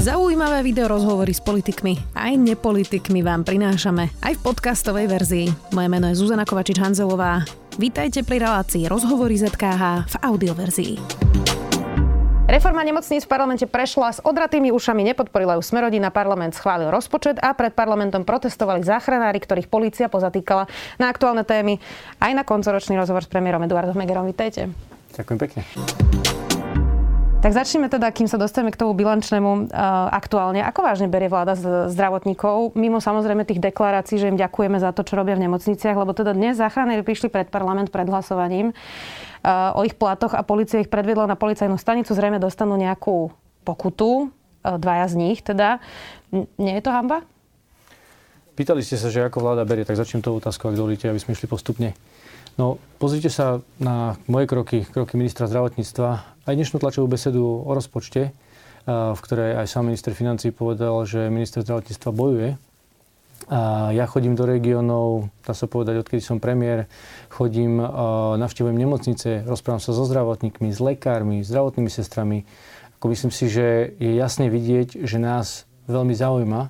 Zaujímavé video rozhovory s politikmi aj nepolitikmi vám prinášame aj v podcastovej verzii. Moje meno je Zuzana Kovačič-Hanzelová. Vítajte pri relácii Rozhovory ZKH v audioverzii. Reforma nemocníc v parlamente prešla s odratými ušami, nepodporila ju Smerodina, parlament schválil rozpočet a pred parlamentom protestovali záchranári, ktorých polícia pozatýkala na aktuálne témy. Aj na koncoročný rozhovor s premiérom Eduardom Megerom. Vítajte. Ďakujem pekne. Tak začneme teda, kým sa dostaneme k tomu bilančnému uh, aktuálne. Ako vážne berie vláda z zdravotníkov? Mimo samozrejme tých deklarácií, že im ďakujeme za to, čo robia v nemocniciach, lebo teda dnes záchranári prišli pred parlament pred hlasovaním uh, o ich platoch a policia ich predviedla na policajnú stanicu. Zrejme dostanú nejakú pokutu, uh, dvaja z nich teda. Nie je to hamba? Pýtali ste sa, že ako vláda berie, tak začnem tou otázkou, ak dovolíte, aby sme išli postupne. No, pozrite sa na moje kroky, kroky ministra zdravotníctva aj dnešnú tlačovú besedu o rozpočte, v ktorej aj sám minister financí povedal, že minister zdravotníctva bojuje. A ja chodím do regiónov, dá sa povedať, odkedy som premiér, chodím, navštevujem nemocnice, rozprávam sa so zdravotníkmi, s lekármi, zdravotnými sestrami. Ako myslím si, že je jasne vidieť, že nás veľmi zaujíma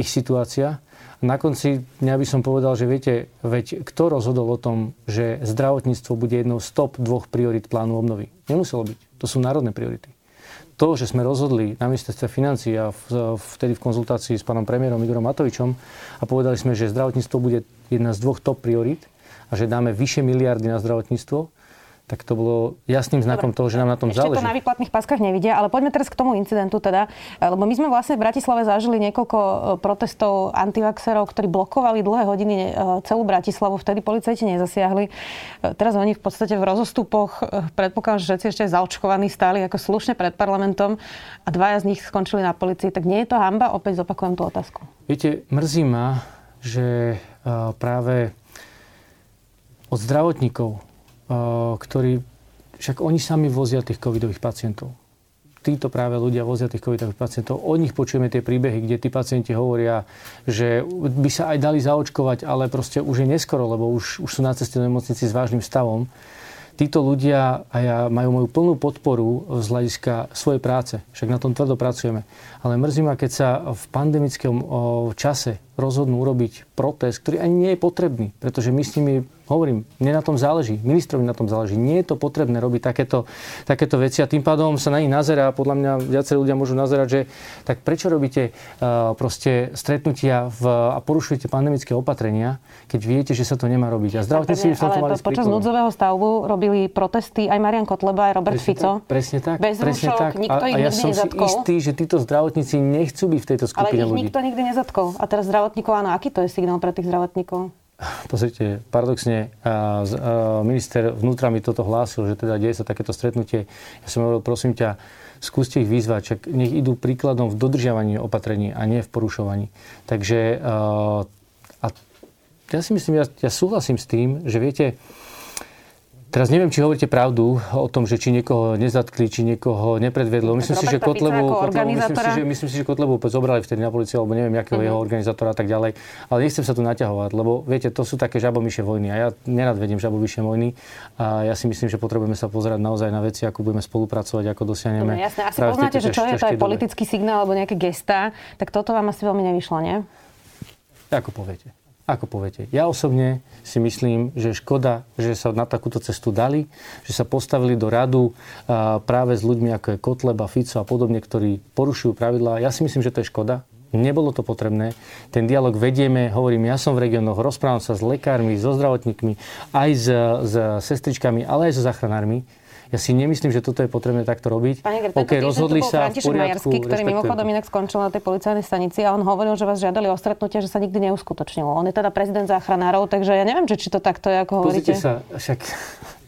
ich situácia. Na konci dňa by som povedal, že viete, veď kto rozhodol o tom, že zdravotníctvo bude jednou z top dvoch priorit plánu obnovy? Nemuselo byť. To sú národné priority. To, že sme rozhodli na ministerstve financií a vtedy v konzultácii s pánom premiérom Igorom Matovičom a povedali sme, že zdravotníctvo bude jedna z dvoch top priorit a že dáme vyše miliardy na zdravotníctvo, tak to bolo jasným znakom Dobre. toho, že nám na tom Ešte záleží. to na výplatných paskách nevidia, ale poďme teraz k tomu incidentu teda, lebo my sme vlastne v Bratislave zažili niekoľko e, protestov antivaxerov, ktorí blokovali dlhé hodiny e, celú Bratislavu, vtedy policajti nezasiahli. E, teraz oni v podstate v rozostupoch, predpokladám, že všetci ešte zaočkovaní stáli ako slušne pred parlamentom a dvaja z nich skončili na policii, tak nie je to hamba? Opäť zopakujem tú otázku. Viete, mrzí ma, že práve od zdravotníkov ktorí, však oni sami vozia tých covidových pacientov. Títo práve ľudia vozia tých covidových pacientov. Od nich počujeme tie príbehy, kde tí pacienti hovoria, že by sa aj dali zaočkovať, ale proste už je neskoro, lebo už, už sú na ceste do nemocnici s vážnym stavom. Títo ľudia a ja majú moju plnú podporu z hľadiska svojej práce. Však na tom tvrdo pracujeme. Ale mrzí ma, keď sa v pandemickom čase rozhodnú urobiť protest, ktorý ani nie je potrebný, pretože my s nimi Hovorím, mne na tom záleží, ministrovi na tom záleží. Nie je to potrebné robiť takéto, takéto veci a tým pádom sa na nich nazerá. Podľa mňa viacerí ľudia môžu nazerať, že tak prečo robíte uh, proste stretnutia v, a porušujete pandemické opatrenia, keď viete, že sa to nemá robiť. A zdravotníci v tomto mali počas núdzového stavu robili protesty aj Marian Kotleba, aj Robert presne Fico. Tak, presne tak. Bez presne rúšok, tak. nikto a, ich a ja som nezatkol. si istý, že títo zdravotníci nechcú byť v tejto skupine Ale ich ľudí. nikto nikdy nezatkol. A teraz zdravotníkov, áno, aký to je signál pre tých zdravotníkov? Pozrite, paradoxne, minister vnútra mi toto hlásil, že teda deje sa takéto stretnutie. Ja som hovoril, prosím ťa, skúste ich vyzvať, čak nech idú príkladom v dodržiavaní opatrení a nie v porušovaní. Takže a ja si myslím, ja, ja súhlasím s tým, že viete, Teraz neviem, či hovoríte pravdu o tom, že či niekoho nezatkli, či niekoho nepredvedlo. Myslím si, že Kotlebu, Kotlebu myslím, si, že, myslím si, že Kotlebu zobrali vtedy na policiu, alebo neviem, akého uh-huh. jeho organizátora a tak ďalej. Ale nechcem sa tu naťahovať, lebo viete, to sú také žabomyšie vojny. A ja nerad vediem žabomyšie vojny. A ja si myslím, že potrebujeme sa pozerať naozaj na veci, ako budeme spolupracovať, ako dosiahneme. Dobre, jasné. Asi poznáte, že čo je to aj politický signál alebo nejaké gesta, tak toto vám asi veľmi nevyšlo, nie? Ako poviete. Ako poviete? Ja osobne si myslím, že škoda, že sa na takúto cestu dali, že sa postavili do radu práve s ľuďmi ako je Kotleba, Fico a podobne, ktorí porušujú pravidlá. Ja si myslím, že to je škoda. Nebolo to potrebné. Ten dialog vedieme, hovorím, ja som v regiónoch, rozprávam sa s lekármi, so zdravotníkmi, aj s, s sestričkami, ale aj so záchranármi ja si nemyslím, že toto je potrebné takto robiť. Pane Gert, okay, rozhodli sa v poriadku, Majerský, ktorý mimochodom inak skončil na tej policajnej stanici a on hovoril, že vás žiadali o stretnutie, že sa nikdy neuskutočnilo. On je teda prezident záchranárov, takže ja neviem, či to takto je, ako Pozrite hovoríte. sa, však,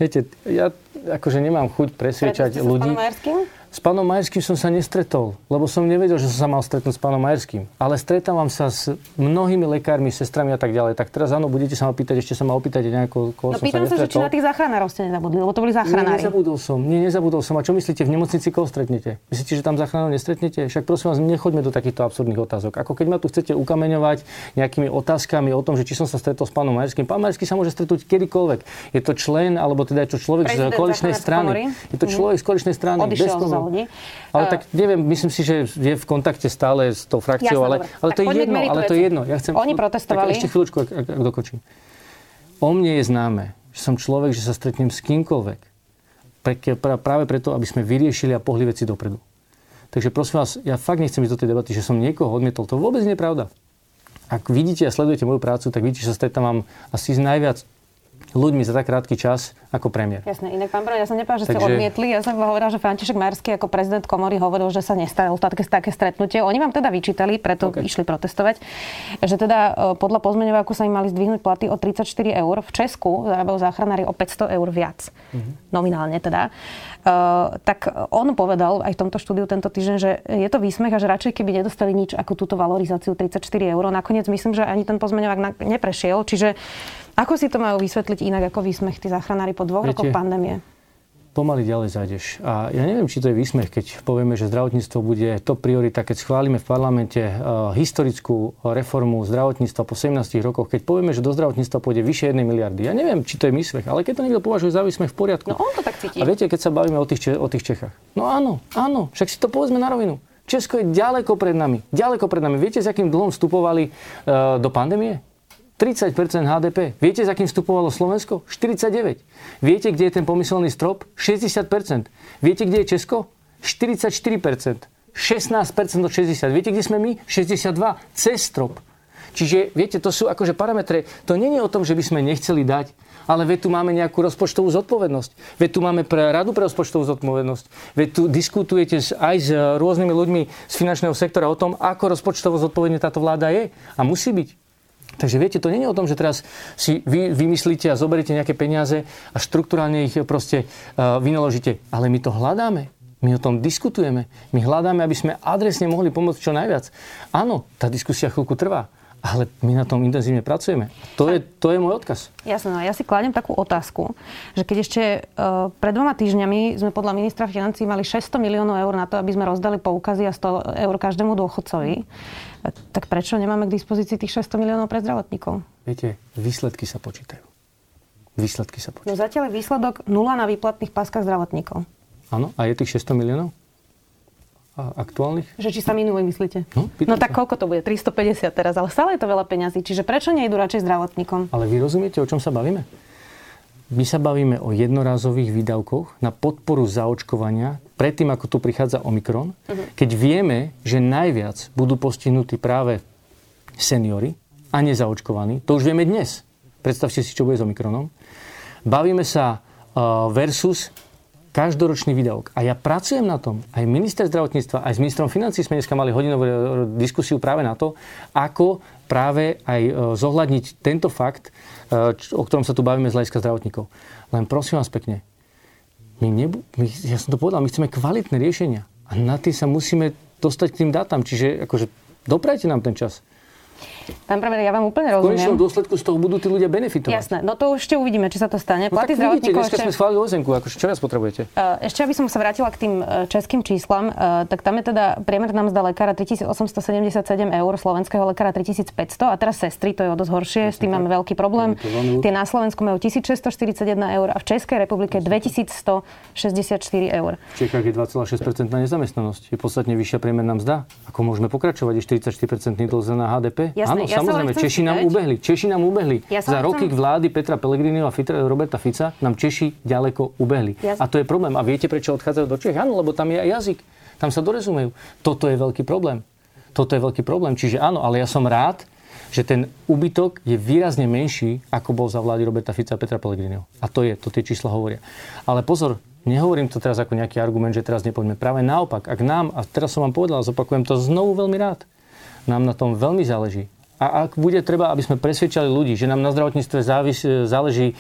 viete, ja akože nemám chuť presviečať ľudí. S s pánom Majerským som sa nestretol, lebo som nevedel, že som sa mal stretnúť s pánom Majerským. Ale stretávam sa s mnohými lekármi, sestrami a tak ďalej. Tak teraz áno, budete sa ma pýtať, ešte sa ma opýtať nejako, koho no, som pýtam sa, sa, že či na tých záchranárov ste nezabudli, lebo to boli záchranári. Nie, nezabudol som. Nie, nezabudol som. A čo myslíte, v nemocnici koho stretnete? Myslíte, že tam záchranárov nestretnete? Však prosím vás, nechoďme do takýchto absurdných otázok. Ako keď ma tu chcete ukameňovať nejakými otázkami o tom, že či som sa stretol s pánom Majerským. Pán Majerský sa môže stretnúť kedykoľvek. Je to člen, alebo teda je to človek Prezident z koaličnej strany. Je to človek z koaličnej strany. Odišiel ľudí. Ale tak neviem, myslím si, že je v kontakte stále s tou frakciou, Jasne, ale, dobre. ale to je jedno, ale to je jedno. Ja chcem, Oni protestovali. Tak ešte chvíľučku, ak, ak, ak dokočím. O mne je známe, že som človek, že sa stretnem s kýmkoľvek. Pre, práve preto, aby sme vyriešili a pohli veci dopredu. Takže prosím vás, ja fakt nechcem ísť do tej debaty, že som niekoho odmietol. To vôbec nie je pravda. Ak vidíte a sledujete moju prácu, tak vidíte, že sa stretávam asi s najviac ľuďmi za tak krátky čas ako premiér. Jasné, inak pán Brod, ja som nepovedal, že ste Takže- odmietli. Ja som hovorila, že František Majerský ako prezident komory hovoril, že sa nestalo také, také stretnutie. Oni vám teda vyčítali, preto OK. išli protestovať, že teda e, podľa pozmeňováku sa im mali zdvihnúť platy o 34 eur. V Česku zarábajú záchranári o 500 eur viac. Mhm. Nominálne teda. Uh, tak on povedal aj v tomto štúdiu tento týždeň, že je to výsmech a že radšej keby nedostali nič ako túto valorizáciu 34 eur. Nakoniec myslím, že ani ten pozmeňovák neprešiel. Čiže ako si to majú vysvetliť inak ako výsmech tí záchranári po dvoch Viete, rokoch pandémie? pomaly ďalej zájdeš. A ja neviem, či to je výsmech, keď povieme, že zdravotníctvo bude to priorita, keď schválime v parlamente uh, historickú reformu zdravotníctva po 17 rokoch, keď povieme, že do zdravotníctva pôjde vyše 1 miliardy. Ja neviem, či to je výsmech, ale keď to niekto považuje za výsmech v poriadku. No on to tak cíti. A viete, keď sa bavíme o tých, o tých Čechách. No áno, áno, však si to povedzme na rovinu. Česko je ďaleko pred nami. Ďaleko pred nami. Viete, s akým dlhom vstupovali uh, do pandémie? 30% HDP. Viete, s akým vstupovalo Slovensko? 49. Viete, kde je ten pomyselný strop? 60% Viete, kde je Česko? 44% 16% od 60. Viete, kde sme my? 62. Cez strop. Čiže, viete, to sú akože parametre. To je o tom, že by sme nechceli dať, ale veď tu máme nejakú rozpočtovú zodpovednosť. Veď tu máme pre radu pre rozpočtovú zodpovednosť. Veď tu diskutujete aj s eh, rôznymi ľuďmi z finančného sektora o tom, ako rozpočtovo zodpovedne táto vláda je a musí byť. Takže viete, to nie je o tom, že teraz si vy vymyslíte a zoberiete nejaké peniaze a štruktúrálne ich proste uh, vynaložíte. Ale my to hľadáme. My o tom diskutujeme. My hľadáme, aby sme adresne mohli pomôcť čo najviac. Áno, tá diskusia chvíľku trvá, ale my na tom intenzívne pracujeme. To je, to je môj odkaz. Jasné, no ja si kladem takú otázku, že keď ešte uh, pred dvoma týždňami sme podľa ministra financí mali 600 miliónov eur na to, aby sme rozdali poukazy a 100 eur každému dôchodcovi, tak prečo nemáme k dispozícii tých 600 miliónov pre zdravotníkov? Viete, výsledky sa počítajú. Výsledky sa počítajú. No zatiaľ je výsledok nula na výplatných páskach zdravotníkov. Áno, a je tých 600 miliónov? Aktuálnych? Že či sa minuli, myslíte? No, no tak koľko to bude? 350 teraz, ale stále je to veľa peňazí. Čiže prečo nejdu radšej zdravotníkom? Ale vy rozumiete, o čom sa bavíme? My sa bavíme o jednorázových výdavkoch na podporu zaočkovania predtým, ako tu prichádza Omikron, keď vieme, že najviac budú postihnutí práve seniory a nezaočkovaní. To už vieme dnes. Predstavte si, čo bude s Omikronom. Bavíme sa uh, versus každoročný výdavok. A ja pracujem na tom. Aj minister zdravotníctva, aj s ministrom financí sme dneska mali hodinovú e, diskusiu práve na to, ako práve aj e, zohľadniť tento fakt, e, o ktorom sa tu bavíme z hľadiska zdravotníkov. Len prosím vás pekne, my nebu- my, ja som to povedal, my chceme kvalitné riešenia. A na tie sa musíme dostať k tým dátam. Čiže akože doprajte nám ten čas. Pán premiér, ja vám úplne V konečnom rozumiem. dôsledku z toho budú tí ľudia benefitovať. Jasné, no to ešte uvidíme, či sa to stane. No Platy tak vidíte, zdravotníkov dneska ešte... sme schválili ozenku. Akože čo viac potrebujete? E, Ešte aby som sa vrátila k tým e, českým číslam, e, tak tam je teda priemerná mzda lekára 3877 eur, slovenského lekára 3500 a teraz sestry, to je o dosť horšie, s tým máme veľký problém. Tie na Slovensku majú 1641 eur a v Českej republike 2164 eur. V Čechách je 2,6% nezamestnanosť. Je podstatne vyššia priemerná mzda. Ako môžeme pokračovať? Je 44% dlh na HDP? Jasné, Áno, ja sa samozrejme. Češi nám ubehli. Češi nám ubehli. Ja Za roky chcem- vlády Petra Pellegriniho a Fitra- Roberta Fica nám Češi ďaleko ubehli. Ja- A to je problém. A viete, prečo odchádzajú do Čech? Áno, lebo tam je aj jazyk. Tam sa dorezumejú. Toto je veľký problém. Toto je veľký problém. Čiže áno, ale ja som rád, že ten úbytok je výrazne menší, ako bol za vlády Roberta Fica a Petra Pellegriniho. A to je, to tie čísla hovoria. Ale pozor, nehovorím to teraz ako nejaký argument, že teraz nepoďme. Práve naopak, ak nám, a teraz som vám povedal, zopakujem to znovu veľmi rád, nám na tom veľmi záleží. A ak bude treba, aby sme presvedčali ľudí, že nám na zdravotníctve závis, záleží,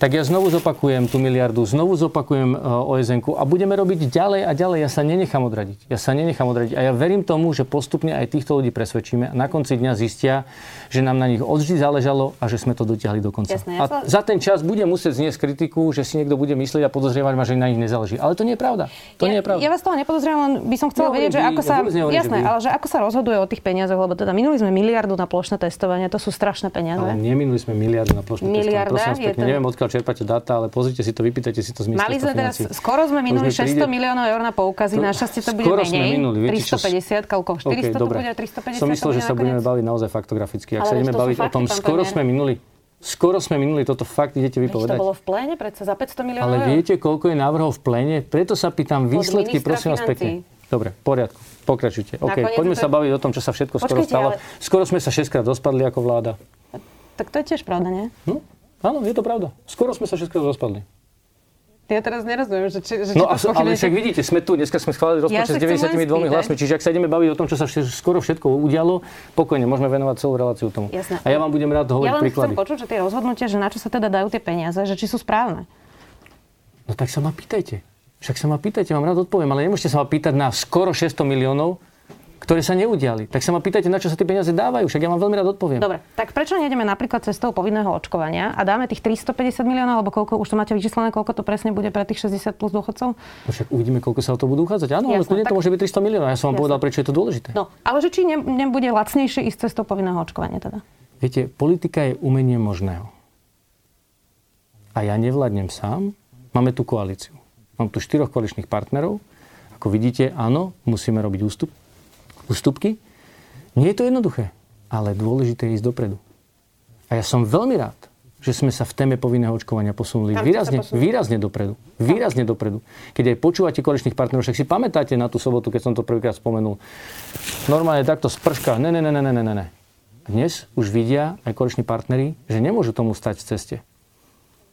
tak ja znovu zopakujem tú miliardu, znovu zopakujem osn a budeme robiť ďalej a ďalej. Ja sa nenechám odradiť. Ja sa nenechám odradiť. A ja verím tomu, že postupne aj týchto ľudí presvedčíme a na konci dňa zistia, že nám na nich odvždy záležalo a že sme to dotiahli do konca. Jasné, ja a sa- za ten čas bude musieť zniesť kritiku, že si niekto bude myslieť a podozrievať ma, že na nich nezáleží. Ale to nie je pravda. To nie je pravda. Ja vás toho nepodozrievam, len by som chcela Nehovorím vedieť, že vy, ako ja sa... Jasné, ale že ako sa rozhoduje o tých peniazoch, lebo teda minuli sme miliardu na plošné testovanie, to sú strašné peniaze. Ale neminuli sme miliardu na plošné Miliarda, testovanie. Prosím vás pekne, to... neviem odkiaľ čerpáte dáta, ale pozrite si to, vypýtajte si to z Mali sme teraz, skoro sme minuli 600 príde... miliónov eur na poukazy, to, našťastie to bude menej. Sme minuli, viete, 350, koľko? 400 okay, to bude, 350 Som myslel, že sa budeme baviť naozaj faktograficky. Ak sa ideme baviť o tom, skoro sme minuli Skoro sme minuli, toto fakt idete vypovedať. to bolo v pléne, predsa za 500 miliónov Ale viete, koľko je návrhov v pléne? Preto sa pýtam výsledky, prosím vás pekne. Dobre, v poriadku. Pokračujte. OK, poďme to... sa baviť o tom, čo sa všetko Počkejte, skoro stalo. Ale... Skoro sme sa šestkrát dospadli ako vláda. Tak to je tiež pravda, nie? No, áno, je to pravda. Skoro sme sa šestkrát dospadli. Ja teraz nerozumiem, že či, že no, to ale však vidíte, sme tu, dneska sme schválili rozpočet ja s 92 hlasmi, čiže ak sa ideme baviť o tom, čo sa skoro všetko udialo, pokojne, môžeme venovať celú reláciu tomu. Jasne. A ja vám budem rád hovoriť ja príklady. Ja chcem počuť, že tie rozhodnutia, že na čo sa teda dajú tie peniaze, že či sú správne. No tak sa ma pýtajte. Však sa ma pýtajte, vám rád odpoviem, ale nemôžete sa ma pýtať na skoro 600 miliónov, ktoré sa neudiali. Tak sa ma pýtajte, na čo sa tie peniaze dávajú, však ja vám veľmi rád odpoviem. Dobre, tak prečo nejdeme napríklad cestou povinného očkovania a dáme tých 350 miliónov, alebo koľko už to máte vyčíslené, koľko to presne bude pre tých 60 plus dôchodcov? No však uvidíme, koľko sa o to budú uchádzať. Áno, Jasne, ale kľudne tak... to môže byť 300 miliónov. Ja som vám Jasne. povedal, prečo je to dôležité. No, ale že či ne, nebude lacnejšie ísť cestou povinného očkovania teda? Viete, politika je umenie možného. A ja nevládnem sám, máme tu koalíciu. Mám tu štyroch koaličných partnerov. Ako vidíte, áno, musíme robiť ústup, ústupky. Nie je to jednoduché, ale dôležité je ísť dopredu. A ja som veľmi rád, že sme sa v téme povinného očkovania posunuli výrazne, výrazne dopredu. Výrazne dopredu. Keď aj počúvate koaličných partnerov, však si pamätáte na tú sobotu, keď som to prvýkrát spomenul. Normálne takto sprška. Ne, ne, ne, ne, ne, ne, ne. Dnes už vidia aj koaliční partnery, že nemôžu tomu stať v ceste.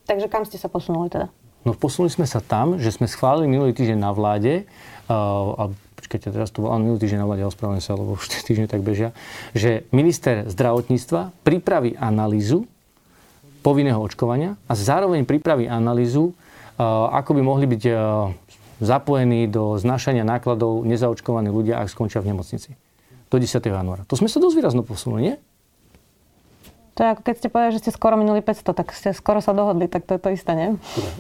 Takže kam ste sa posunuli teda? No posunuli sme sa tam, že sme schválili minulý týždeň na vláde, uh, a počkajte, teraz to bol minulý týždeň na vláde, ospravedlňujem sa, lebo už týždne tak bežia, že minister zdravotníctva pripraví analýzu povinného očkovania a zároveň pripraví analýzu, uh, ako by mohli byť uh, zapojení do znašania nákladov nezaočkovaní ľudia, ak skončia v nemocnici. Do 10. januára. To sme sa dosť výrazno posunuli, nie? To je ako keď ste povedali, že ste skoro minuli 500, tak ste skoro sa dohodli, tak to je to isté, nie?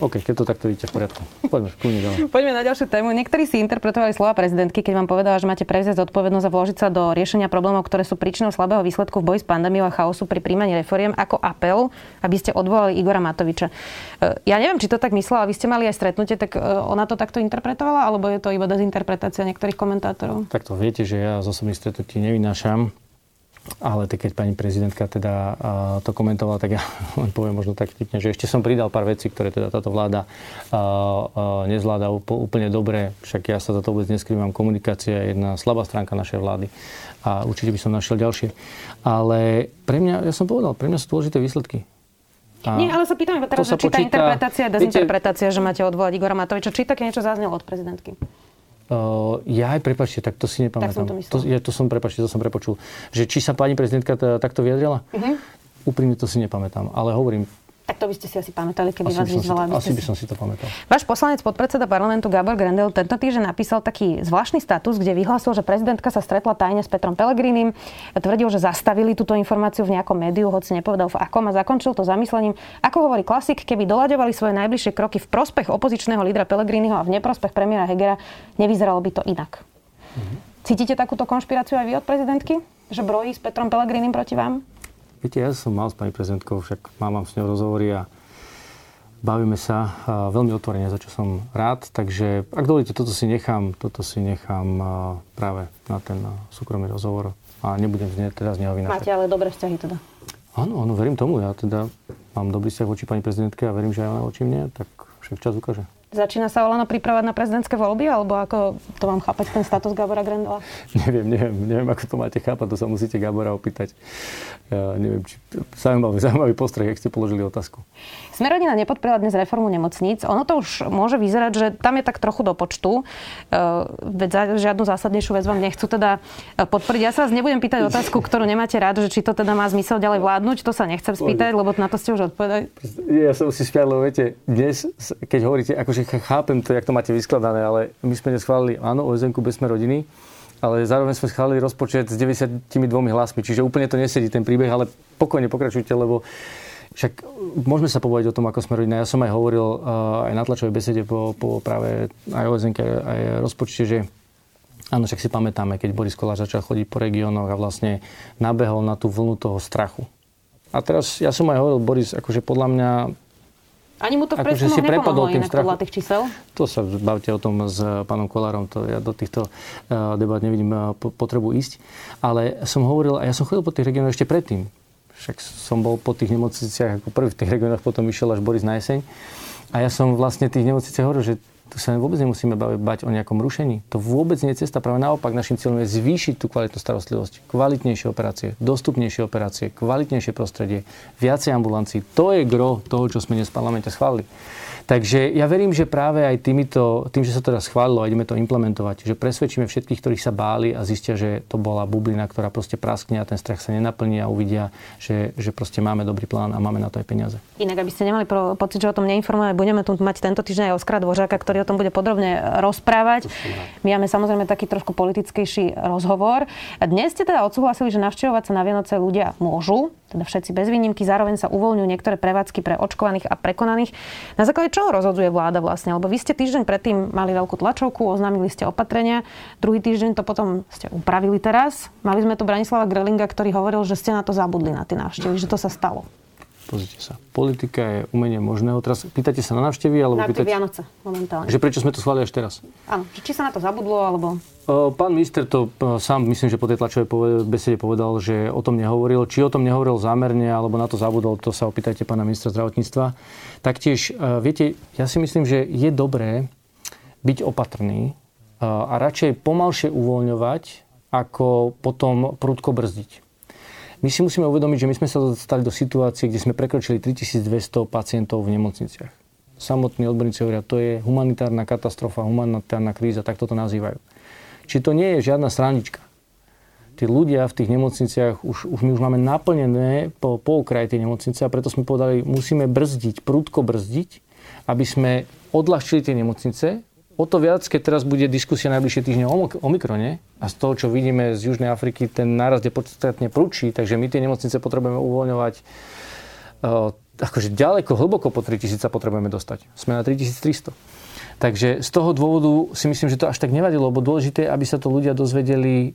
OK, keď to takto vidíte v poriadku. Poďme, ďalej. Poďme na ďalšiu tému. Niektorí si interpretovali slova prezidentky, keď vám povedala, že máte prevziať zodpovednosť a vložiť sa do riešenia problémov, ktoré sú príčinou slabého výsledku v boji s pandémiou a chaosu pri príjmaní reforiem ako apel, aby ste odvolali Igora Matoviča. E, ja neviem, či to tak myslela, vy ste mali aj stretnutie, tak e, ona to takto interpretovala, alebo je to iba dezinterpretácia niektorých komentátorov? Tak to viete, že ja z osobných stretnutí nevynášam ale tak keď pani prezidentka teda to komentovala, tak ja len poviem možno tak tipne, že ešte som pridal pár vecí, ktoré teda táto vláda nezvláda úplne dobre. Však ja sa za to vôbec neskrývam. Komunikácia je jedna slabá stránka našej vlády a určite by som našiel ďalšie. Ale pre mňa, ja som povedal, pre mňa sú dôležité výsledky. A Nie, ale sa pýtam iba teraz, či tá interpretácia a dezinterpretácia, viete, že máte odvolať Igora Matoviča, či také niečo zaznelo od prezidentky? Uh, ja aj, prepačte, tak to si nepamätám. Tak som to, to, ja, to som, prepačte, to som prepočul. Že či sa pani prezidentka takto vyjadrila? Uh-huh. Úprimne to si nepamätám. Ale hovorím, tak to by ste si asi pamätali, keby asi vás vyzvala. Asi by som si to pamätal. Váš poslanec, podpredseda parlamentu Gabor Grendel tento týždeň napísal taký zvláštny status, kde vyhlásil, že prezidentka sa stretla tajne s Petrom Pelegrínim. Tvrdil, že zastavili túto informáciu v nejakom médiu, hoci nepovedal v akom a zakončil to zamyslením. Ako hovorí klasik, keby doľaďovali svoje najbližšie kroky v prospech opozičného lídra Pelegriniho a v neprospech premiéra Hegera, nevyzeralo by to inak. Mhm. Cítite takúto konšpiráciu aj vy od prezidentky? Že brojí s Petrom Pelegrinim proti vám? Viete, ja som mal s pani prezidentkou, však mám, s ňou rozhovory a bavíme sa veľmi otvorene, za čo som rád. Takže ak dovolíte, toto si nechám, toto si nechám práve na ten súkromný rozhovor a nebudem z ne, teda z neho vynášať. Máte ale dobré vzťahy teda? Áno, áno, verím tomu. Ja teda mám dobrý vzťah voči pani prezidentke a verím, že aj ona voči mne, tak však čas ukáže. Začína sa Olano pripravať na prezidentské voľby, alebo ako to mám chápať ten status Gabora Grendela? Neviem, neviem, neviem, ako to máte chápať, to sa musíte Gabora opýtať. Ja neviem, či zaujímavý, zaujímavý postreh, ak ste položili otázku. Smerodina nepodporila dnes reformu nemocníc. Ono to už môže vyzerať, že tam je tak trochu do počtu. E, veď žiadnu zásadnejšiu vec vám nechcú teda e, podporiť. Ja sa vás nebudem pýtať otázku, ktorú nemáte rád, že či to teda má zmysel ďalej vládnuť. To sa nechcem spýtať, lebo na to ste už odpovedali. Ja musím spýtať, lebo viete, dnes, keď hovoríte, akože že chápem to, jak to máte vyskladané, ale my sme neschválili, áno, OSN bez sme rodiny, ale zároveň sme schválili rozpočet s 92 hlasmi, čiže úplne to nesedí ten príbeh, ale pokojne pokračujte, lebo však môžeme sa povedať o tom, ako sme rodina. Ja som aj hovoril uh, aj na tlačovej besede po, po práve aj OSN, aj rozpočte, že Áno, však si pamätáme, keď Boris Kolář začal chodiť po regiónoch a vlastne nabehol na tú vlnu toho strachu. A teraz, ja som aj hovoril, Boris, akože podľa mňa ani mu to v akože si nepomohlo tým inak podľa tých čísel? To sa bavte o tom s pánom Kolárom, to ja do týchto uh, debat nevidím uh, potrebu ísť. Ale som hovoril, a ja som chodil po tých regiónoch ešte predtým. Však som bol po tých nemocniciach ako prvý v tých regiónoch, potom išiel až Boris na jeseň. A ja som vlastne tých nemocniciach hovoril, že tu sa vôbec nemusíme bať o nejakom rušení. To vôbec nie je cesta. Práve naopak, našim cieľom je zvýšiť tú kvalitnú starostlivosť. Kvalitnejšie operácie, dostupnejšie operácie, kvalitnejšie prostredie, viacej ambulancií. To je gro toho, čo sme dnes v parlamente schválili. Takže ja verím, že práve aj týmito, tým, že sa teraz schválilo a ideme to implementovať, že presvedčíme všetkých, ktorí sa báli a zistia, že to bola bublina, ktorá proste praskne a ten strach sa nenaplní a uvidia, že, že proste máme dobrý plán a máme na to aj peniaze. Inak, aby ste nemali pocit, že o tom neinformujeme, budeme tu mať tento týždeň aj Oskara Dvořáka, ktorý o tom bude podrobne rozprávať. My máme samozrejme taký trošku politickejší rozhovor. Dnes ste teda odsúhlasili, že navštevovať sa na Vianoce ľudia môžu, teda všetci bez výnimky. Zároveň sa uvoľňujú niektoré prevádzky pre očkovaných a prekonaných. Na základe čoho rozhoduje vláda vlastne? Lebo vy ste týždeň predtým mali veľkú tlačovku, oznámili ste opatrenia, druhý týždeň to potom ste upravili teraz. Mali sme tu Branislava Grelinga, ktorý hovoril, že ste na to zabudli na tie návštevy, že to sa stalo. Pozrite sa. Politika je umenie možného. Teraz pýtate sa na návštevy, alebo na pýtate... Vianoce momentálne. Že prečo sme to schválili až teraz? Áno. Či sa na to zabudlo, alebo... Pán minister to sám, myslím, že po tej tlačovej besede povedal, že o tom nehovoril. Či o tom nehovoril zámerne, alebo na to zabudol, to sa opýtajte pána ministra zdravotníctva. Taktiež, viete, ja si myslím, že je dobré byť opatrný a radšej pomalšie uvoľňovať, ako potom prudko brzdiť. My si musíme uvedomiť, že my sme sa dostali do situácie, kde sme prekročili 3200 pacientov v nemocniciach. Samotní odborníci hovoria, to je humanitárna katastrofa, humanitárna kríza, tak toto nazývajú. Či to nie je žiadna stranička. Tí ľudia v tých nemocniciach, už, už my už máme naplnené po, po okraji tej nemocnice a preto sme povedali, musíme brzdiť, prúdko brzdiť, aby sme odľahčili tie nemocnice O to viac, keď teraz bude diskusia najbližšie týždne o Omikrone a z toho, čo vidíme z Južnej Afriky, ten nárast je podstatne prúčí, takže my tie nemocnice potrebujeme uvoľňovať uh, akože ďaleko, hlboko po 3000 sa potrebujeme dostať. Sme na 3300. Takže z toho dôvodu si myslím, že to až tak nevadilo, lebo dôležité je, aby sa to ľudia dozvedeli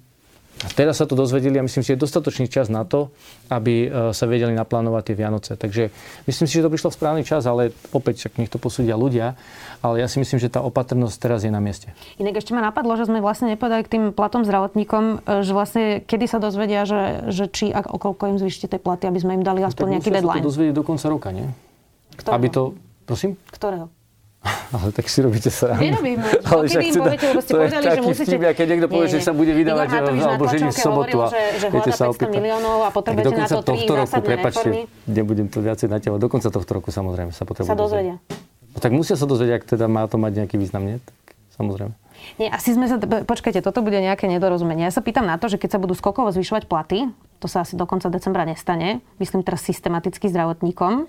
a teraz sa to dozvedeli a myslím si, že je dostatočný čas na to, aby e, sa vedeli naplánovať tie Vianoce. Takže myslím si, že to prišlo v správny čas, ale opäť však nech to posúdia ľudia. Ale ja si myslím, že tá opatrnosť teraz je na mieste. Inak ešte ma napadlo, že sme vlastne nepovedali k tým platom zdravotníkom, e, že vlastne kedy sa dozvedia, že, že či a okolko im zvýšite tie platy, aby sme im dali no aspoň no, nejaký deadline. Sa to dozvedieť do konca roka, nie? Ktorého? Aby to, prosím? Ktorého? Ale tak si robíte sa. Nerobím. Ale však im poviete, lebo ste to povedali, že musíte... Vtip, keď niekto povie, že sa bude vydávať alebo ženiť v sobotu. A že, že hľada 500 miliónov a potrebujete na to tri zásadné prepačte, nebudem to viacej natiaľovať. Do konca tohto roku samozrejme sa potrebujú Sa dozvedia. No, tak musia sa dozvedieť, ak teda má to mať nejaký význam, nie? Tak, samozrejme. Nie, asi sme sa... Počkajte, toto bude nejaké nedorozumenie. Ja sa pýtam na to, že keď sa budú skokovo zvyšovať platy, to sa asi do konca decembra nestane, myslím teraz systematicky zdravotníkom,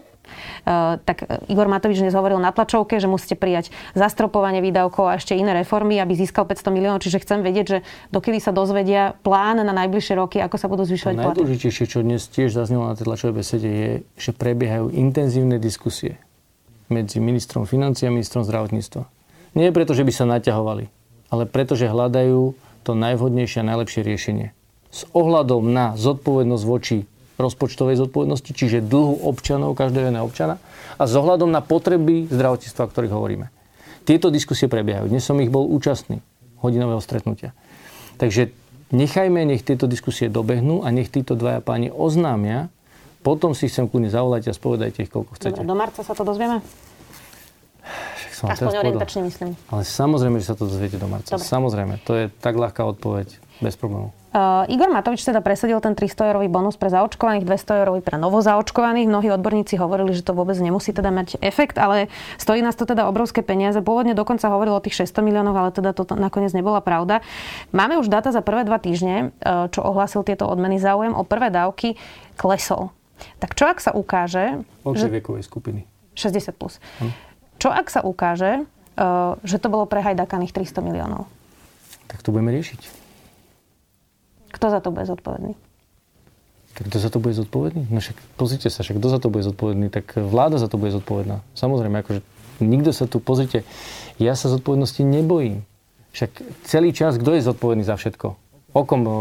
Uh, tak Igor Matovič dnes hovoril na tlačovke, že musíte prijať zastropovanie výdavkov a ešte iné reformy, aby získal 500 miliónov. Čiže chcem vedieť, že dokedy sa dozvedia plán na najbližšie roky, ako sa budú zvyšovať platy. Najdôležitejšie, čo dnes tiež zaznelo na tej tlačovej besede, je, že prebiehajú intenzívne diskusie medzi ministrom financí a ministrom zdravotníctva. Nie preto, že by sa naťahovali, ale preto, že hľadajú to najvhodnejšie a najlepšie riešenie. S ohľadom na zodpovednosť voči rozpočtovej zodpovednosti, čiže dlhu občanov, každého jedného občana a s ohľadom na potreby zdravotníctva, o ktorých hovoríme. Tieto diskusie prebiehajú. Dnes som ich bol účastný hodinového stretnutia. Takže nechajme, nech tieto diskusie dobehnú a nech títo dvaja páni oznámia, potom si chcem kľudne zavolať a spovedajte ich, koľko chcete. Do marca sa to dozvieme? Aspoň orientačne myslím. Ale samozrejme, že sa to dozviete do marca. Dobre. Samozrejme, to je tak ľahká odpoveď, bez problémov. Uh, Igor Matovič teda presadil ten 300-eurový bonus pre zaočkovaných, 200-eurový pre novozaočkovaných. Mnohí odborníci hovorili, že to vôbec nemusí teda mať efekt, ale stojí nás to teda obrovské peniaze. Pôvodne dokonca hovoril o tých 600 miliónov, ale teda to nakoniec nebola pravda. Máme už dáta za prvé dva týždne, uh, čo ohlásil tieto odmeny záujem o prvé dávky, klesol. Tak čo ak sa ukáže... Od že... vekovej skupiny? 60+. Plus. Hm. Čo ak sa ukáže, uh, že to bolo prehajdakaných 300 miliónov? Tak to budeme riešiť. Kto za to bude zodpovedný? Tak kto za to bude zodpovedný? No však pozrite sa, však kto za to bude zodpovedný? Tak vláda za to bude zodpovedná. Samozrejme, akože nikto sa tu, pozrite, ja sa zodpovednosti nebojím. však celý čas, kto je zodpovedný za všetko? O kom e,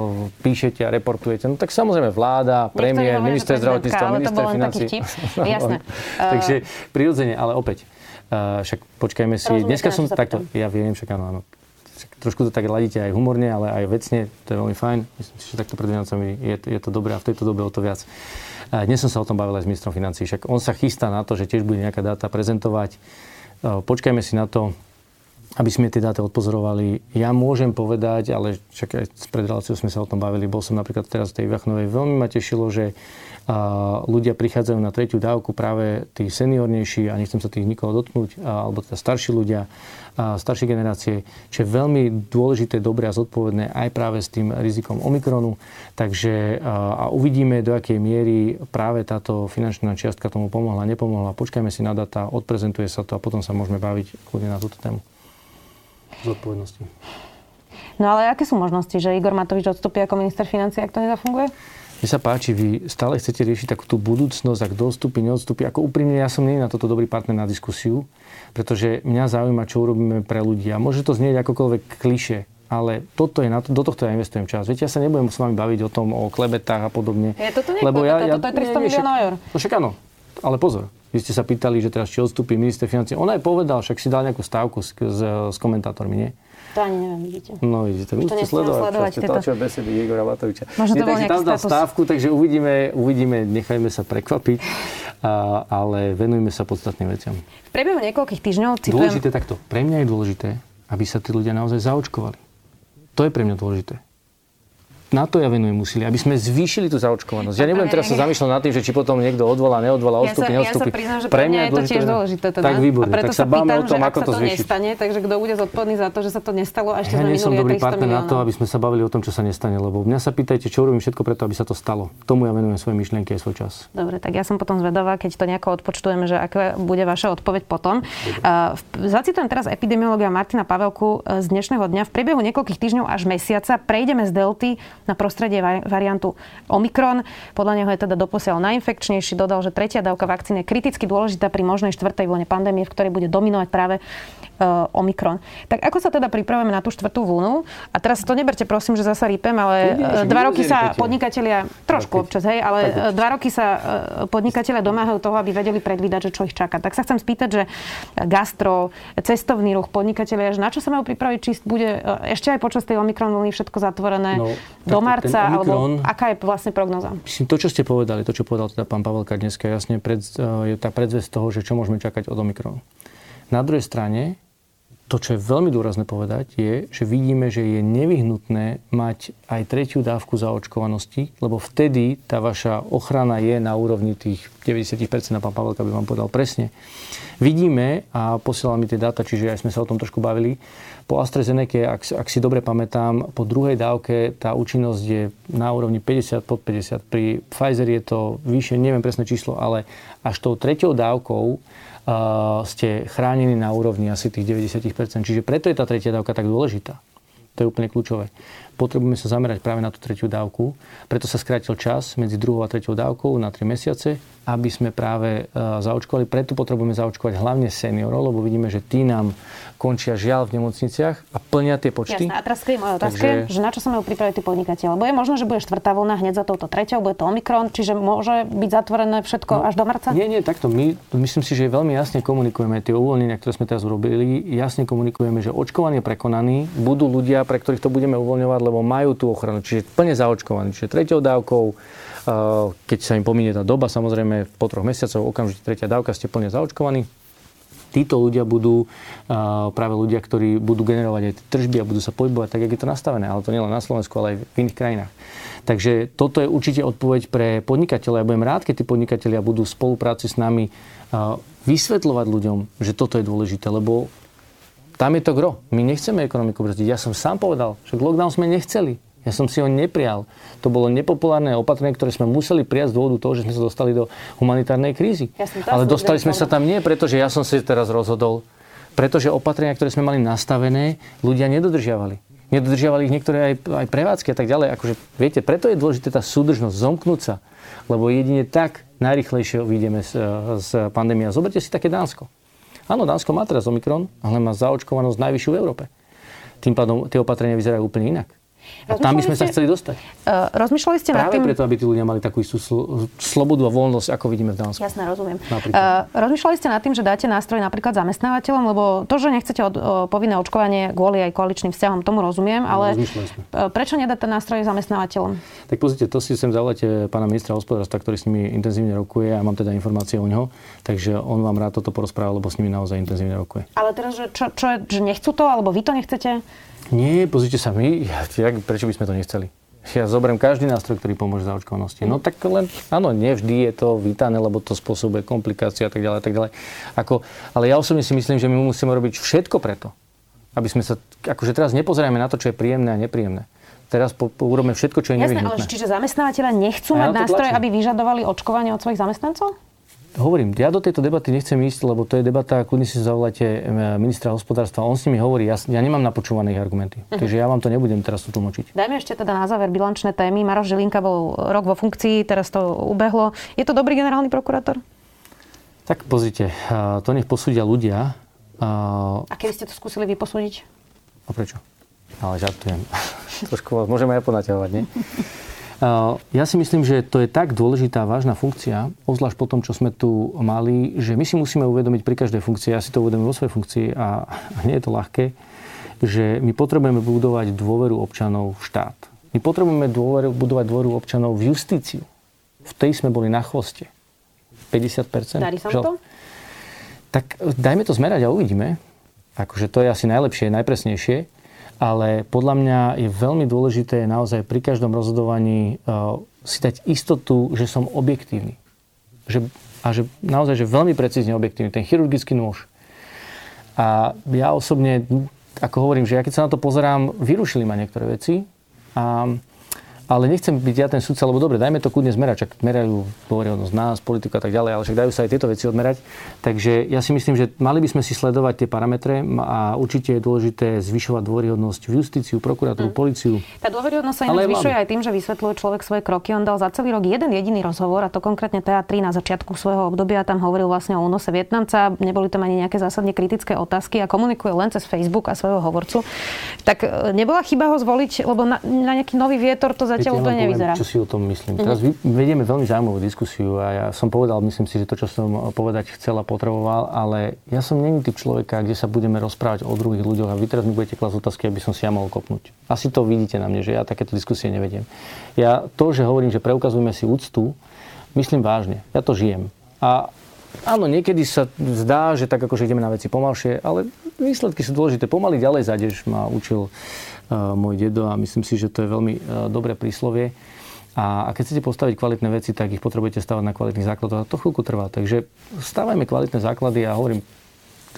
píšete a reportujete? No tak samozrejme vláda, premiér, minister zdravotníctva, minister financí. Jasné. Takže prirodzene, ale opäť, uh, však počkajme si. Rozumiete, Dneska som takto, ja viem, však áno, áno. Trošku to tak ladíte aj humorne, ale aj vecne, to je veľmi fajn. Myslím si, že takto pred Vianocami je, je to dobré a v tejto dobe o to viac. Uh, dnes som sa o tom bavil aj s ministrom financí, však on sa chystá na to, že tiež bude nejaká dáta prezentovať. Uh, počkajme si na to, aby sme tie dáta odpozorovali. Ja môžem povedať, ale však aj s predreláciou sme sa o tom bavili, bol som napríklad teraz v tej Vachnovej, veľmi ma tešilo, že a ľudia prichádzajú na tretiu dávku, práve tí seniornejší, a nechcem sa tých nikoho dotknúť, a, alebo teda starší ľudia, a staršie generácie, čo je veľmi dôležité, dobré a zodpovedné aj práve s tým rizikom Omikronu. Takže a, uvidíme, do akej miery práve táto finančná čiastka tomu pomohla, nepomohla. Počkajme si na data, odprezentuje sa to a potom sa môžeme baviť kľudne na túto tému zodpovednosti. No ale aké sú možnosti, že Igor Matovič odstúpi ako minister financí, ak to nezafunguje? Mne sa páči, vy stále chcete riešiť takú tú budúcnosť, ak dostupí, neodstúpi. Ako úprimne, ja som nie na toto dobrý partner na diskusiu, pretože mňa zaujíma, čo urobíme pre ľudí. A môže to znieť akokoľvek kliše, ale toto je na to, do tohto ja investujem čas. Viete, ja sa nebudem s vami baviť o tom, o klebetách a podobne. Je toto lebo ja, ja, toto je 300 miliónov eur. No však áno, ale pozor. Vy ste sa pýtali, že teraz či odstúpi minister financí. On aj povedal, však si dal nejakú stávku s, s, s komentátormi, nie? To ani neviem, vidíte. No vidíte, musíte sledovať, sledovať ste tlačové besedy Igora Matoviča. Možno to bol tam dal status. stávku, takže uvidíme, uvidíme, nechajme sa prekvapiť, a, ale venujme sa podstatným veciam. V priebehu niekoľkých týždňov citujem... Dôležité takto. Pre mňa je dôležité, aby sa tí ľudia naozaj zaočkovali. To je pre mňa dôležité na to ja venujem úsilie, aby sme zvýšili tú zaočkovanosť. Ja nebudem teraz sa zamýšľať nad tým, že či potom niekto odvolá, neodvolá, odstúpi, ja neodstúpi. Ja sa priznám, že pre mňa je to tiež dôležité. Teda. Tak výborne, a preto tak sa báme o tom, že ako to to zvýšiť. nestane, takže kto bude zodpovedný za to, že sa to nestalo a ešte ja nie som dobrý 300 partner na to, aby sme sa bavili o tom, čo sa nestane, lebo mňa sa pýtajte, čo urobím všetko preto, aby sa to stalo. Tomu ja venujem svoje myšlienky a svoj čas. Dobre, tak ja som potom zvedavá, keď to nejako odpočtujeme, že aká bude vaša odpoveď potom. Uh, zacitujem teraz epidemiologa Martina Pavelku z dnešného dňa. V priebehu niekoľkých týždňov až mesiaca prejdeme z delty na prostredie variantu Omikron. Podľa neho je teda doposiaľ najinfekčnejší. Dodal, že tretia dávka vakcíny je kriticky dôležitá pri možnej štvrtej vlne pandémie, v ktorej bude dominovať práve uh, Omikron. Tak ako sa teda pripravujeme na tú štvrtú vlnu? A teraz to neberte prosím, že zasa rýpem, ale že dva roky sa podnikatelia, trošku občas, hej, ale dva roky sa uh, podnikatelia domáhajú toho, aby vedeli predvídať, že čo ich čaká. Tak sa chcem spýtať, že gastro, cestovný ruch, podnikatelia, že na čo sa majú pripraviť, či bude uh, ešte aj počas tej Omikron vlny všetko zatvorené No, do marca, alebo aká je vlastne prognoza? Myslím, to, čo ste povedali, to, čo povedal teda pán Pavelka dneska, jasne pred, je tá predzvesť toho, že čo môžeme čakať od Omikronu. Na druhej strane, to, čo je veľmi dôrazné povedať, je, že vidíme, že je nevyhnutné mať aj tretiu dávku zaočkovanosti, lebo vtedy tá vaša ochrana je na úrovni tých 90%, a pán Pavelka by vám povedal presne. Vidíme, a posielal mi tie dáta, čiže aj sme sa o tom trošku bavili, po AstraZeneca, ak, ak si dobre pamätám, po druhej dávke tá účinnosť je na úrovni 50 pod 50. Pri Pfizer je to vyššie, neviem presné číslo, ale až tou treťou dávkou ste chránení na úrovni asi tých 90%. Čiže preto je tá tretia dávka tak dôležitá. To je úplne kľúčové. Potrebujeme sa zamerať práve na tú tretiu dávku. Preto sa skrátil čas medzi druhou a treťou dávkou na 3 mesiace, aby sme práve uh, zaočkovali. Preto potrebujeme zaočkovať hlavne seniorov, lebo vidíme, že tí nám končia žiaľ v nemocniciach a plnia tie počty. Jasné. A teraz k tej mojej otázke, Takže- že na čo sa majú pripraviť tí podnikatelia? Lebo je možné, že bude štvrtá vlna hneď za touto treťou, bude to Omikron, čiže môže byť zatvorené všetko No, až do marca? Nie, nie, takto. My, myslím si, že veľmi jasne komunikujeme tie uvoľnenia, ktoré sme teraz urobili. Jasne komunikujeme, že očkovanie je prekonaný. Budú ľudia, pre ktorých to budeme uvoľňovať, lebo majú tú ochranu. Čiže plne zaočkovaní. Čiže treťou dávkou, eh, keď sa im pominie tá doba, samozrejme po troch mesiacov, okamžite tretia dávka, ste plne zaočkovaní. Títo ľudia budú eh, práve ľudia, ktorí budú generovať aj tržby a budú sa pohybovať tak, jak je to nastavené. Ale to nielen na Slovensku, ale aj v iných krajinách. Takže toto je určite odpoveď pre podnikateľov. Ja budem rád, keď tí podnikatelia budú v spolupráci s nami uh, vysvetľovať ľuďom, že toto je dôležité, lebo tam je to gro. My nechceme ekonomiku brzdiť. Ja som sám povedal, že lockdown sme nechceli. Ja som si ho neprijal. To bolo nepopulárne opatrenie, ktoré sme museli prijať z dôvodu toho, že sme sa dostali do humanitárnej krízy. To Ale dostali sme sa tam nie preto, že ja som si teraz rozhodol, pretože opatrenia, ktoré sme mali nastavené, ľudia nedodržiavali. Nedodržiavali ich niektoré aj, aj prevádzky a tak ďalej. Akože, viete, preto je dôležitá tá súdržnosť, zomknúť sa. Lebo jedine tak najrychlejšie vyjdeme z, z pandémie. Zoberte si také Dánsko. Áno, Dánsko má teraz Omikron, ale má zaočkovanosť najvyššiu v Európe. tým pádom tie opatrenia vyzerajú úplne inak. A tam by sme sa chceli dostať. Uh, rozmýšľali ste Práve nad tým... preto, aby tí ľudia mali takú istú sl- slobodu a voľnosť, ako vidíme v Dánsku. Jasné, rozumiem. Uh, rozmýšľali ste nad tým, že dáte nástroj napríklad zamestnávateľom, lebo to, že nechcete od, uh, povinné očkovanie kvôli aj koaličným vzťahom, tomu rozumiem, ale uh, prečo nedať ten nástroj zamestnávateľom? Tak pozrite, to si sem zavolajte pána ministra hospodárstva, ktorý s nimi intenzívne rokuje a mám teda informácie o ňo, takže on vám rád toto porozprával, lebo s nimi naozaj intenzívne rokuje. Ale teraz, že, čo, čo, že nechcú to, alebo vy to nechcete? Nie, pozrite sa, my, ja, prečo by sme to nechceli? Ja zoberiem každý nástroj, ktorý pomôže zaočkovanosti. No tak len, áno, nevždy je to vítané, lebo to spôsobuje komplikácie a tak ďalej a tak ďalej. Ako, ale ja osobne si myslím, že my musíme robiť všetko preto, aby sme sa, akože teraz nepozrieme na to, čo je príjemné a nepríjemné. Teraz po, po, urobíme všetko, čo je Jasné, nevyhnutné. ale čiže zamestnávateľa nechcú mať nástroj, aby vyžadovali očkovanie od svojich zamestnancov? Hovorím, ja do tejto debaty nechcem ísť, lebo to je debata, kľudne si zavoláte eh, ministra hospodárstva. On s nimi hovorí, ja, ja nemám napočúvané ich argumenty. Uh-huh. Takže ja vám to nebudem teraz tu tlmočiť. Dajme ešte teda na záver bilančné témy. Maroš Žilinka bol rok vo funkcii, teraz to ubehlo. Je to dobrý generálny prokurátor? Tak pozrite, to nech posúdia ľudia. A keby ste to skúsili vyposúdiť? A prečo? Ale žartujem. Trošku vás môžeme aj ponaťahovať, nie? Ja si myslím, že to je tak dôležitá, vážna funkcia, obzvlášť po tom, čo sme tu mali, že my si musíme uvedomiť pri každej funkcii, ja si to uvedomím vo svojej funkcii a nie je to ľahké, že my potrebujeme budovať dôveru občanov v štát. My potrebujeme dôveru, budovať dôveru občanov v justíciu. V tej sme boli na chvoste. 50%. Darí sa to? Tak dajme to zmerať a uvidíme. Akože to je asi najlepšie, najpresnejšie ale podľa mňa je veľmi dôležité naozaj pri každom rozhodovaní uh, si dať istotu, že som objektívny. Že, a že naozaj, že veľmi precízne objektívny. Ten chirurgický nôž. A ja osobne, ako hovorím, že ja keď sa na to pozerám, vyrušili ma niektoré veci. A ale nechcem byť ja ten sudca, lebo dobre, dajme to kľudne zmerať, čak merajú dôveryhodnosť nás, politiku a tak ďalej, ale však dajú sa aj tieto veci odmerať. Takže ja si myslím, že mali by sme si sledovať tie parametre a určite je dôležité zvyšovať dôveryhodnosť v justíciu, prokuratúru, mm. policiu. Tá dôveryhodnosť sa inak zvyšuje aj tým, že vysvetľuje človek svoje kroky. On dal za celý rok jeden jediný rozhovor, a to konkrétne TA3 na začiatku svojho obdobia. Tam hovoril vlastne o únose Vietnamca, neboli tam ani nejaké zásadne kritické otázky a komunikuje len cez Facebook a svojho hovorcu. Tak e, nebola chyba ho zvoliť, lebo na, na nejaký nový vietor to zatiaľ úplne nevyzerá. Čo si o tom myslím. Mm-hmm. Teraz vedieme veľmi zaujímavú diskusiu a ja som povedal, myslím si, že to, čo som povedať chcel a potreboval, ale ja som není typ človeka, kde sa budeme rozprávať o druhých ľuďoch a vy teraz mi budete klasť otázky, aby som si ja mohol kopnúť. Asi to vidíte na mne, že ja takéto diskusie nevediem. Ja to, že hovorím, že preukazujeme si úctu, myslím vážne. Ja to žijem. A Áno, niekedy sa zdá, že tak akože ideme na veci pomalšie, ale výsledky sú dôležité. Pomaly ďalej zadeš ma učil môj dedo a myslím si, že to je veľmi dobré príslovie. A, keď chcete postaviť kvalitné veci, tak ich potrebujete stavať na kvalitných základoch. A to chvíľku trvá. Takže stávajme kvalitné základy a hovorím,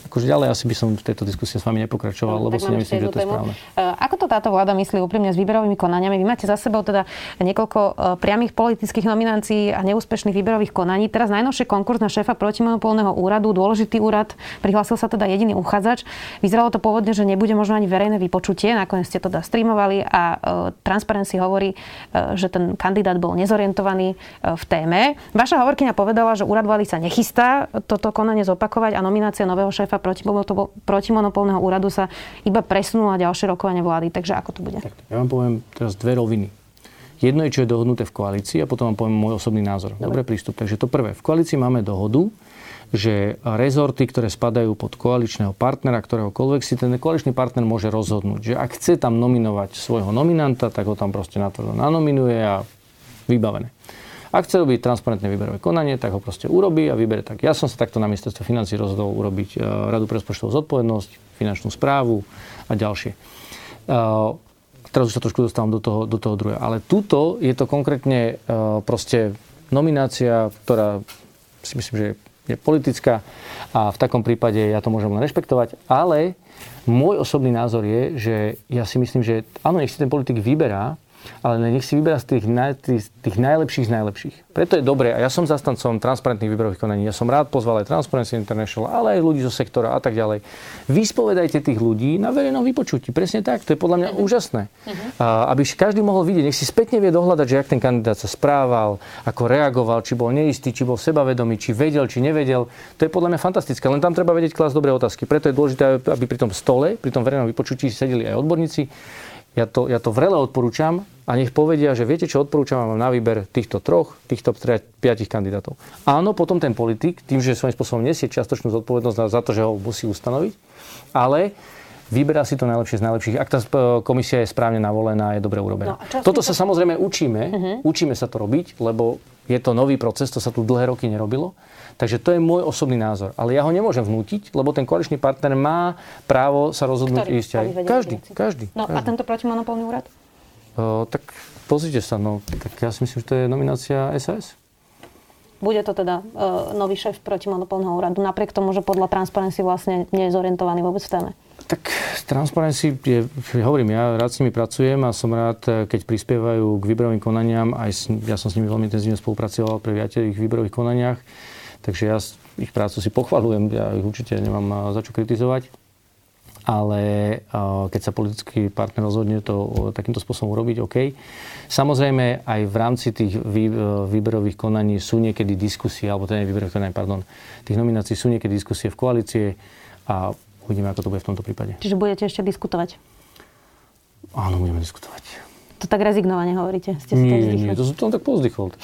akože ďalej asi by som v tejto diskusie s vami nepokračoval, lebo si nemyslím, že to je správne. E, ako to táto vláda myslí úprimne s výberovými konaniami? Vy máte za sebou teda niekoľko e, priamých politických nominácií a neúspešných výberových konaní. Teraz najnovšie konkurs na šéfa protimonopolného úradu, dôležitý úrad, prihlásil sa teda jediný uchádzač. Vyzeralo to pôvodne, že nebude možno ani verejné vypočutie, nakoniec ste to teda streamovali a uh, Transparency hovorí, že ten kandidát bol nezorientovaný v téme. Vaša hovorkyňa povedala, že úrad vlády sa nechystá toto konanie zopakovať a nominácia nového šéfa šéfa protimonopolného úradu sa iba presunula ďalšie rokovanie vlády. Takže ako to bude? Tak, ja vám poviem teraz dve roviny. Jedno je, čo je dohodnuté v koalícii a potom vám poviem môj osobný názor. Dobre. Dobre prístup. Takže to prvé. V koalícii máme dohodu, že rezorty, ktoré spadajú pod koaličného partnera, ktoréhokoľvek si ten koaličný partner môže rozhodnúť, že ak chce tam nominovať svojho nominanta, tak ho tam proste natvrdo nanominuje a vybavené. Ak chce robiť transparentné výberové konanie, tak ho proste urobí a vybere tak. Ja som sa takto na ministerstve financí rozhodol urobiť e, Radu pre rozpočtovú zodpovednosť, finančnú správu a ďalšie. E, teraz už sa trošku dostávam do toho, do toho druhého. Ale tuto je to konkrétne e, proste nominácia, ktorá si myslím, že je politická a v takom prípade ja to môžem len rešpektovať, ale môj osobný názor je, že ja si myslím, že áno, nech si ten politik vyberá, ale nech si vyberá z tých, naj, tých, tých najlepších z najlepších. Preto je dobré, a ja som zastancom transparentných výberových konaní, ja som rád pozval aj Transparency International, ale aj ľudí zo sektora a tak ďalej. Vyspovedajte tých ľudí na verejnom vypočutí. Presne tak, to je podľa mňa uh-huh. úžasné. Uh-huh. A, aby každý mohol vidieť, nech si spätne vie dohľadať, že ak ten kandidát sa správal, ako reagoval, či bol neistý, či bol sebavedomý, či vedel, či nevedel. To je podľa mňa fantastické, len tam treba vedieť klásť dobré otázky. Preto je dôležité, aby pri tom stole, pri tom verejnom vypočutí sedeli aj odborníci. Ja to, ja to vrele odporúčam a nech povedia, že viete, čo odporúčam vám na výber týchto troch, týchto piatich kandidátov. Áno, potom ten politik, tým, že svojím spôsobom nesie čiastočnú zodpovednosť za to, že ho musí ustanoviť, ale vyberá si to najlepšie z najlepších. Ak tá komisia je správne navolená, je dobre urobená. No, Toto sa samozrejme učíme, uh-huh. učíme sa to robiť, lebo je to nový proces, to sa tu dlhé roky nerobilo. Takže to je môj osobný názor. Ale ja ho nemôžem vnútiť, lebo ten koaličný partner má právo sa rozhodnúť Ktorý? ísť aj. Každý, každý. No každý. a tento protimonopolný úrad? tak pozrite sa, no, tak ja si myslím, že to je nominácia SAS. Bude to teda uh, nový šéf protimonopolného úradu, napriek tomu, že podľa Transparency vlastne nie je zorientovaný vôbec v téme. Tak Transparency, je, hovorím, ja rád s nimi pracujem a som rád, keď prispievajú k výberovým konaniam. Aj s, ja som s nimi veľmi intenzívne spolupracoval pri viacerých výberových konaniach, takže ja ich prácu si pochvalujem, ja ich určite nemám za čo kritizovať ale keď sa politický partner rozhodne to takýmto spôsobom urobiť, OK. Samozrejme, aj v rámci tých výberových konaní sú niekedy diskusie, alebo teda výberových konaní, pardon, tých nominácií sú niekedy diskusie v koalície a uvidíme, ako to bude v tomto prípade. Čiže budete ešte diskutovať? Áno, budeme diskutovať. To tak rezignovane hovoríte? Ste si nie, nie, to som tak pozdychol.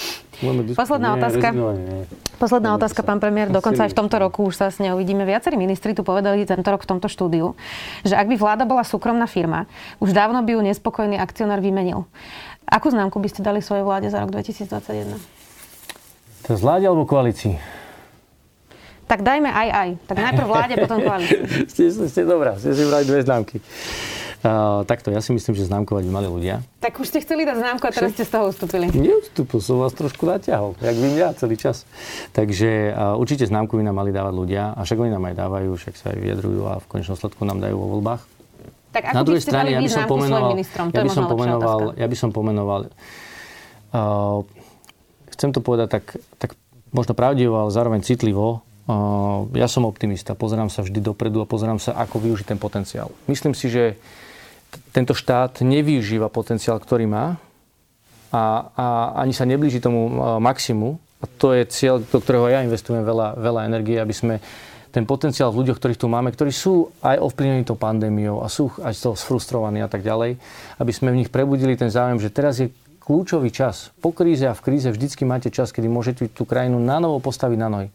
Posledná nie, otázka. Nie. Posledná nie, otázka, pán premiér. Dokonca aj v tomto roku už sa s ňou uvidíme. Viacerí ministri tu povedali tento rok v tomto štúdiu, že ak by vláda bola súkromná firma, už dávno by ju nespokojný akcionár vymenil. Akú známku by ste dali svojej vláde za rok 2021? To vláde alebo koalícii? Tak dajme aj aj. Tak najprv vláde, potom koalícii. ste, ste dobrá, ste si vrali dve známky. Uh, takto, ja si myslím, že známkovať by mali ľudia. Tak už ste chceli dať známku a teraz ste z toho ustúpili. Neustúpil, som vás trošku naťahol, jak vy mňa celý čas. Takže uh, určite známku by nám mali dávať ľudia a však oni nám aj dávajú, však sa aj vyjadrujú a v konečnom sledku nám dajú vo voľbách. Tak ako Na druhej strane, ja by som pomenoval? Ja by som pomenoval, ja by som pomenoval uh, chcem to povedať tak, tak možno pravdivo, ale zároveň citlivo. Uh, ja som optimista, pozerám sa vždy dopredu a pozerám sa, ako využiť ten potenciál. Myslím si, že tento štát nevyužíva potenciál, ktorý má a, a ani sa neblíži tomu maximu. A to je cieľ, do ktorého ja investujem veľa, veľa energie, aby sme ten potenciál v ľuďoch, ktorých tu máme, ktorí sú aj ovplyvnení tou pandémiou a sú aj z toho sfrustrovaní a tak ďalej, aby sme v nich prebudili ten záujem, že teraz je kľúčový čas. Po kríze a v kríze vždycky máte čas, kedy môžete tú krajinu na novo postaviť na nohy.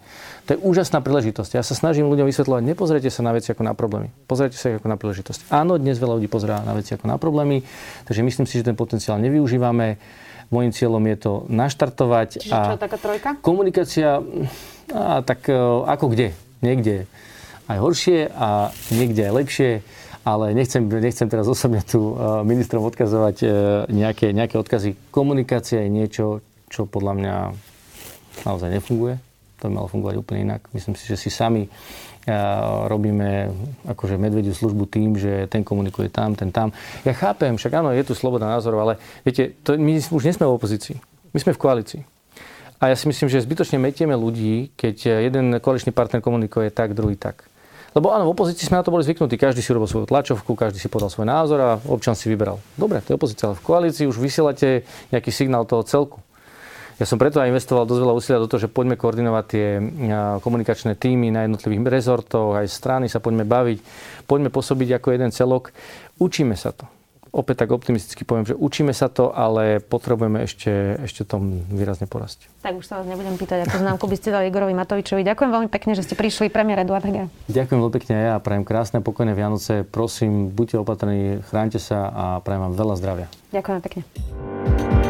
To je úžasná príležitosť. Ja sa snažím ľuďom vysvetľovať, nepozrite sa na veci ako na problémy. Pozrite sa ako na príležitosť. Áno, dnes veľa ľudí pozerá na veci ako na problémy, takže myslím si, že ten potenciál nevyužívame. Mojím cieľom je to naštartovať. Čiže a čo, taká trojka? Komunikácia, a, tak e, ako kde? Niekde aj horšie a niekde aj lepšie ale nechcem, nechcem teraz osobne tu e, ministrom odkazovať e, nejaké, nejaké odkazy. Komunikácia je niečo, čo podľa mňa naozaj nefunguje. To by malo fungovať úplne inak. Myslím si, že si sami e, robíme akože medvediu službu tým, že ten komunikuje tam, ten tam. Ja chápem, však áno, je tu sloboda názorov, ale viete, to, my už nie sme v opozícii. My sme v koalícii. A ja si myslím, že zbytočne metieme ľudí, keď jeden koaličný partner komunikuje tak, druhý tak. Lebo áno, v opozícii sme na to boli zvyknutí. Každý si robil svoju tlačovku, každý si podal svoj názor a občan si vyberal. Dobre, to je opozícia, ale v koalícii už vysielate nejaký signál toho celku. Ja som preto aj investoval dosť veľa úsilia do toho, že poďme koordinovať tie komunikačné týmy na jednotlivých rezortoch, aj strany sa poďme baviť, poďme pôsobiť ako jeden celok. Učíme sa to opäť tak optimisticky poviem, že učíme sa to, ale potrebujeme ešte, ešte tom výrazne porasť. Tak už sa vás nebudem pýtať, ako známku by ste dali Igorovi Matovičovi. Ďakujem veľmi pekne, že ste prišli. Premiér Eduard Heger. Ďakujem veľmi pekne ja prajem krásne, pokojné Vianoce. Prosím, buďte opatrní, chránte sa a prajem vám veľa zdravia. Ďakujem pekne.